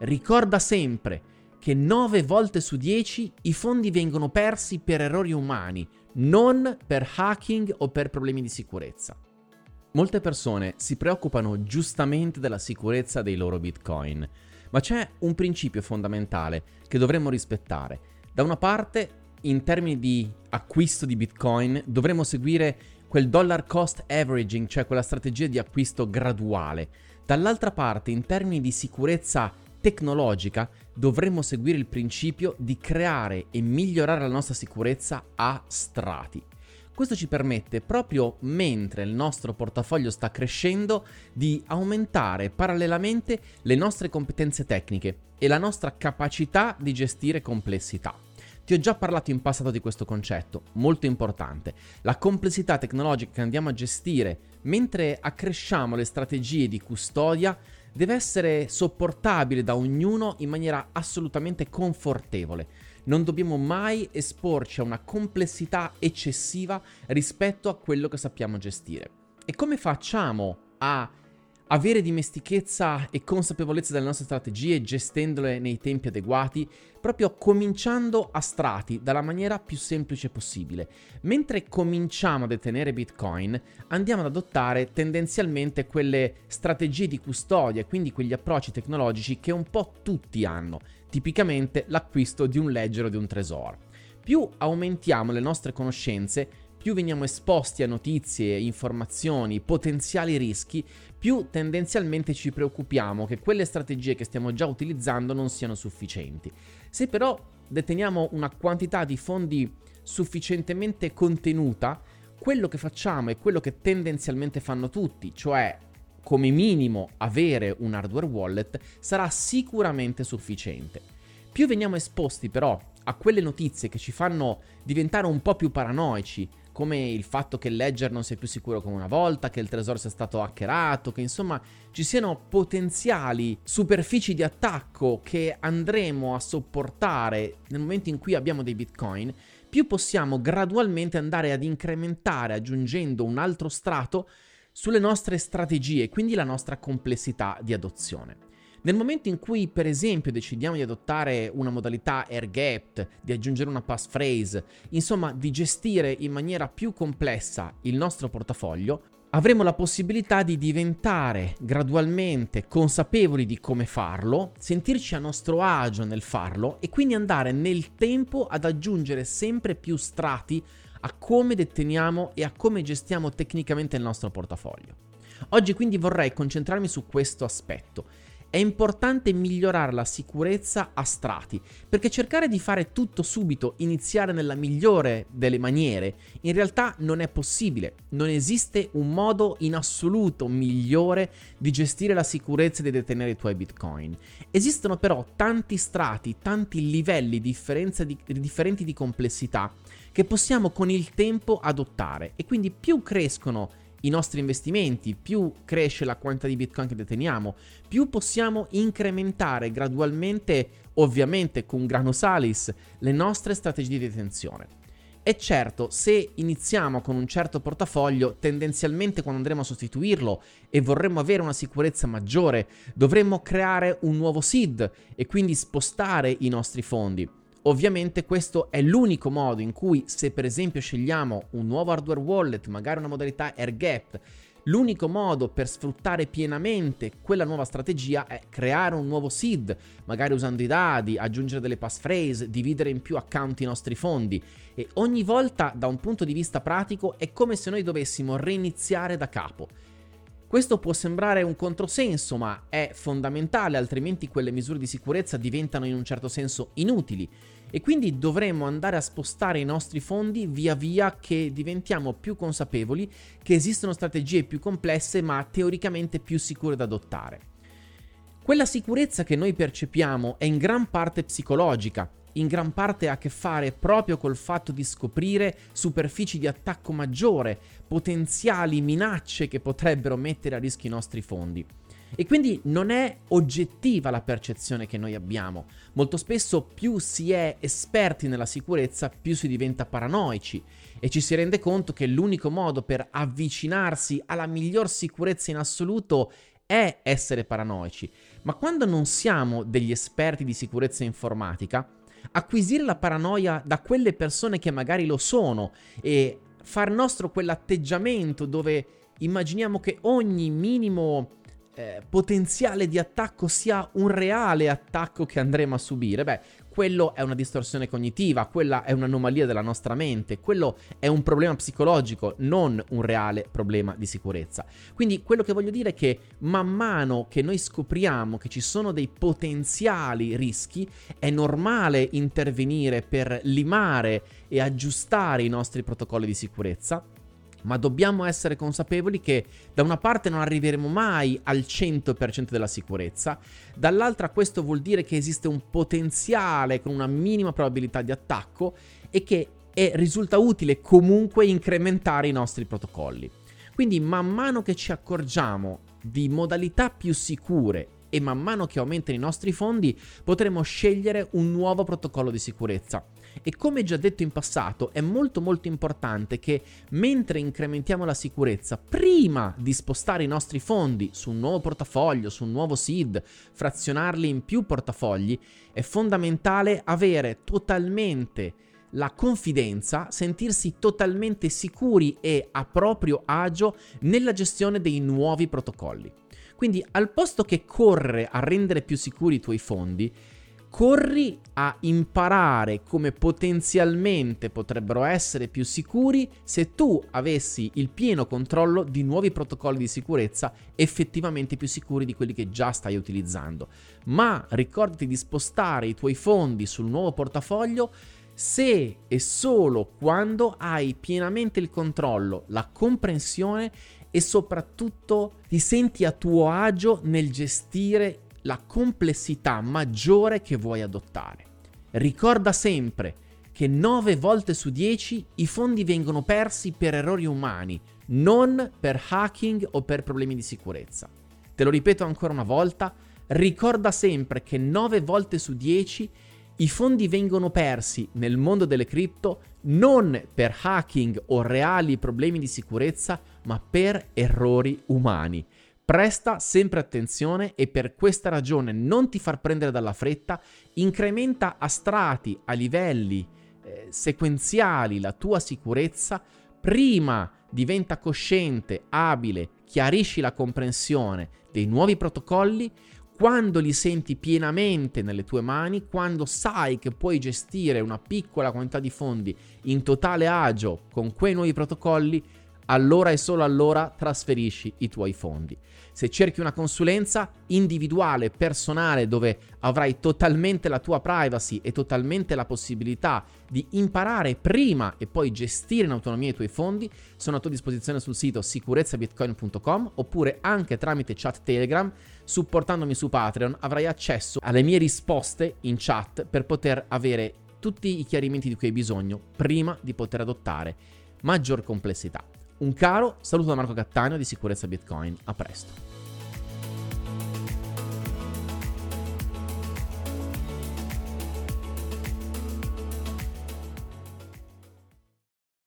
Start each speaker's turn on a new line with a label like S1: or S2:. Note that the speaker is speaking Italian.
S1: ricorda sempre che 9 volte su 10 i fondi vengono persi per errori umani, non per hacking o per problemi di sicurezza. Molte persone si preoccupano giustamente della sicurezza dei loro bitcoin, ma c'è un principio fondamentale che dovremmo rispettare. Da una parte, in termini di acquisto di bitcoin, dovremmo seguire quel dollar cost averaging, cioè quella strategia di acquisto graduale. Dall'altra parte, in termini di sicurezza tecnologica, dovremmo seguire il principio di creare e migliorare la nostra sicurezza a strati. Questo ci permette, proprio mentre il nostro portafoglio sta crescendo, di aumentare parallelamente le nostre competenze tecniche e la nostra capacità di gestire complessità. Ti ho già parlato in passato di questo concetto, molto importante. La complessità tecnologica che andiamo a gestire mentre accresciamo le strategie di custodia deve essere sopportabile da ognuno in maniera assolutamente confortevole non dobbiamo mai esporci a una complessità eccessiva rispetto a quello che sappiamo gestire. E come facciamo a avere dimestichezza e consapevolezza delle nostre strategie gestendole nei tempi adeguati, proprio cominciando a strati dalla maniera più semplice possibile. Mentre cominciamo a detenere Bitcoin, andiamo ad adottare tendenzialmente quelle strategie di custodia, quindi quegli approcci tecnologici che un po' tutti hanno, tipicamente l'acquisto di un ledger o di un tresor. Più aumentiamo le nostre conoscenze, più veniamo esposti a notizie, informazioni, potenziali rischi, più tendenzialmente ci preoccupiamo che quelle strategie che stiamo già utilizzando non siano sufficienti. Se però deteniamo una quantità di fondi sufficientemente contenuta, quello che facciamo è quello che tendenzialmente fanno tutti, cioè come minimo avere un hardware wallet sarà sicuramente sufficiente. Più veniamo esposti però a quelle notizie che ci fanno diventare un po' più paranoici, come il fatto che il ledger non sia più sicuro come una volta, che il tesoro sia stato hackerato, che insomma ci siano potenziali superfici di attacco che andremo a sopportare nel momento in cui abbiamo dei bitcoin, più possiamo gradualmente andare ad incrementare aggiungendo un altro strato sulle nostre strategie, quindi la nostra complessità di adozione. Nel momento in cui, per esempio, decidiamo di adottare una modalità air gapped, di aggiungere una passphrase, insomma, di gestire in maniera più complessa il nostro portafoglio, avremo la possibilità di diventare gradualmente consapevoli di come farlo, sentirci a nostro agio nel farlo e quindi andare nel tempo ad aggiungere sempre più strati a come deteniamo e a come gestiamo tecnicamente il nostro portafoglio. Oggi quindi vorrei concentrarmi su questo aspetto è importante migliorare la sicurezza a strati, perché cercare di fare tutto subito, iniziare nella migliore delle maniere, in realtà non è possibile. Non esiste un modo in assoluto migliore di gestire la sicurezza e di detenere i tuoi bitcoin. Esistono però tanti strati, tanti livelli di differenti di complessità che possiamo con il tempo adottare e quindi più crescono i nostri investimenti, più cresce la quantità di bitcoin che deteniamo, più possiamo incrementare gradualmente, ovviamente con grano salis, le nostre strategie di detenzione. E certo, se iniziamo con un certo portafoglio, tendenzialmente quando andremo a sostituirlo e vorremmo avere una sicurezza maggiore, dovremmo creare un nuovo SID e quindi spostare i nostri fondi. Ovviamente questo è l'unico modo in cui se per esempio scegliamo un nuovo hardware wallet, magari una modalità air gap, l'unico modo per sfruttare pienamente quella nuova strategia è creare un nuovo seed, magari usando i dadi, aggiungere delle passphrase, dividere in più account i nostri fondi e ogni volta da un punto di vista pratico è come se noi dovessimo reiniziare da capo. Questo può sembrare un controsenso, ma è fondamentale, altrimenti quelle misure di sicurezza diventano in un certo senso inutili e quindi dovremmo andare a spostare i nostri fondi via via che diventiamo più consapevoli che esistono strategie più complesse ma teoricamente più sicure da adottare. Quella sicurezza che noi percepiamo è in gran parte psicologica, in gran parte ha a che fare proprio col fatto di scoprire superfici di attacco maggiore, potenziali minacce che potrebbero mettere a rischio i nostri fondi. E quindi non è oggettiva la percezione che noi abbiamo. Molto spesso più si è esperti nella sicurezza, più si diventa paranoici e ci si rende conto che l'unico modo per avvicinarsi alla miglior sicurezza in assoluto è essere paranoici, ma quando non siamo degli esperti di sicurezza informatica, acquisire la paranoia da quelle persone che magari lo sono e far nostro quell'atteggiamento dove immaginiamo che ogni minimo eh, potenziale di attacco sia un reale attacco che andremo a subire, beh, quello è una distorsione cognitiva, quella è un'anomalia della nostra mente, quello è un problema psicologico, non un reale problema di sicurezza. Quindi quello che voglio dire è che man mano che noi scopriamo che ci sono dei potenziali rischi, è normale intervenire per limare e aggiustare i nostri protocolli di sicurezza ma dobbiamo essere consapevoli che da una parte non arriveremo mai al 100% della sicurezza, dall'altra questo vuol dire che esiste un potenziale con una minima probabilità di attacco e che è, risulta utile comunque incrementare i nostri protocolli. Quindi man mano che ci accorgiamo di modalità più sicure e man mano che aumentano i nostri fondi potremo scegliere un nuovo protocollo di sicurezza e come già detto in passato, è molto molto importante che mentre incrementiamo la sicurezza, prima di spostare i nostri fondi su un nuovo portafoglio, su un nuovo seed, frazionarli in più portafogli, è fondamentale avere totalmente la confidenza, sentirsi totalmente sicuri e a proprio agio nella gestione dei nuovi protocolli. Quindi al posto che correre a rendere più sicuri i tuoi fondi, corri a imparare come potenzialmente potrebbero essere più sicuri se tu avessi il pieno controllo di nuovi protocolli di sicurezza effettivamente più sicuri di quelli che già stai utilizzando. Ma ricordati di spostare i tuoi fondi sul nuovo portafoglio se e solo quando hai pienamente il controllo, la comprensione e soprattutto ti senti a tuo agio nel gestire la complessità maggiore che vuoi adottare. Ricorda sempre che 9 volte su 10 i fondi vengono persi per errori umani, non per hacking o per problemi di sicurezza. Te lo ripeto ancora una volta, ricorda sempre che 9 volte su 10 i fondi vengono persi nel mondo delle cripto non per hacking o reali problemi di sicurezza, ma per errori umani. Presta sempre attenzione e per questa ragione non ti far prendere dalla fretta, incrementa a strati, a livelli eh, sequenziali la tua sicurezza, prima diventa cosciente, abile, chiarisci la comprensione dei nuovi protocolli, quando li senti pienamente nelle tue mani, quando sai che puoi gestire una piccola quantità di fondi in totale agio con quei nuovi protocolli, allora e solo allora trasferisci i tuoi fondi. Se cerchi una consulenza individuale, personale, dove avrai totalmente la tua privacy e totalmente la possibilità di imparare prima e poi gestire in autonomia i tuoi fondi, sono a tua disposizione sul sito sicurezzabitcoin.com oppure anche tramite chat Telegram. Supportandomi su Patreon avrai accesso alle mie risposte in chat per poter avere tutti i chiarimenti di cui hai bisogno prima di poter adottare maggior complessità. Un caro saluto da Marco Cattaneo di Sicurezza Bitcoin. A presto.